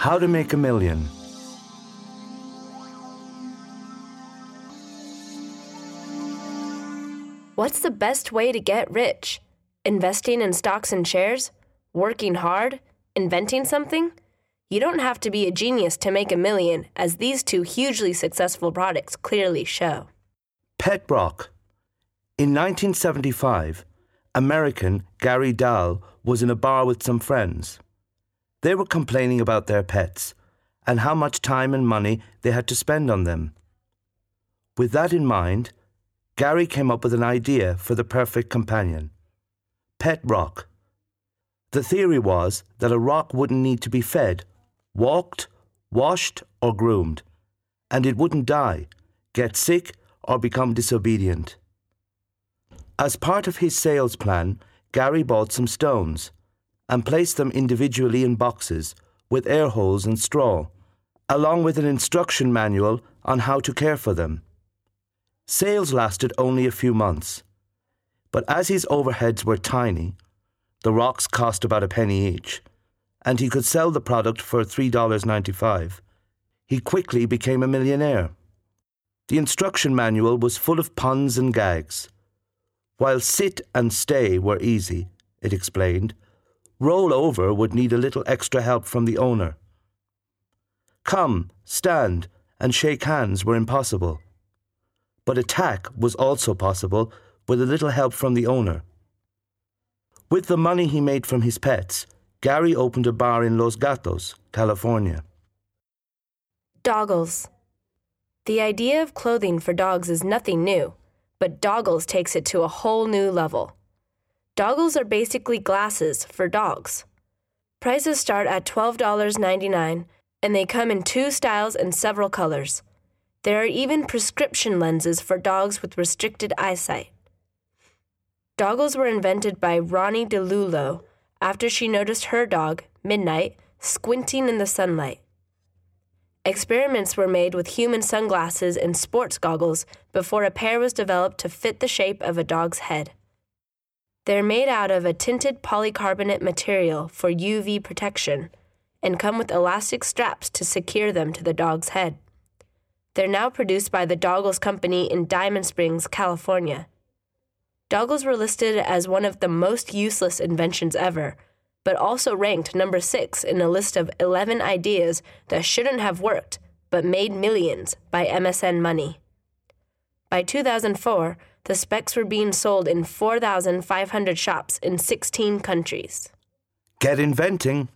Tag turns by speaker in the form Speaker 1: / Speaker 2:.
Speaker 1: How to Make a Million.
Speaker 2: What's the best way to get rich? Investing in stocks and shares? Working hard? Inventing something? You don't have to be a genius to make a million, as these two hugely successful products clearly show.
Speaker 1: Pet Rock. In 1975, American Gary Dahl was in a bar with some friends. They were complaining about their pets and how much time and money they had to spend on them. With that in mind, Gary came up with an idea for the perfect companion Pet Rock. The theory was that a rock wouldn't need to be fed, walked, washed, or groomed, and it wouldn't die, get sick, or become disobedient. As part of his sales plan, Gary bought some stones and placed them individually in boxes with air holes and straw, along with an instruction manual on how to care for them. Sales lasted only a few months, but as his overheads were tiny, the rocks cost about a penny each, and he could sell the product for $3.95. He quickly became a millionaire. The instruction manual was full of puns and gags. While sit and stay were easy, it explained, roll over would need a little extra help from the owner. Come, stand, and shake hands were impossible. But attack was also possible with a little help from the owner. With the money he made from his pets, Gary opened a bar in Los Gatos, California.
Speaker 2: Doggles. The idea of clothing for dogs is nothing new, but Doggles takes it to a whole new level. Doggles are basically glasses for dogs. Prices start at $12.99 and they come in two styles and several colors. There are even prescription lenses for dogs with restricted eyesight. Doggles were invented by Roni Di Lullo after she noticed her dog, Midnight, squinting in the sunlight. Experiments were made with human sunglasses and sports goggles before a pair was developed to fit the shape of a dog's head. They're made out of a tinted polycarbonate material for UV protection and come with elastic straps to secure them to the dog's head. They're now produced by the Doggles Company in Diamond Springs, California. Doggles were listed as one of the most useless inventions ever, but also ranked number six in a list of 11 ideas that shouldn't have worked but made millions by MSN Money. By 2004, the specs were being sold in 4,500 shops in 16 countries.
Speaker 1: Get inventing.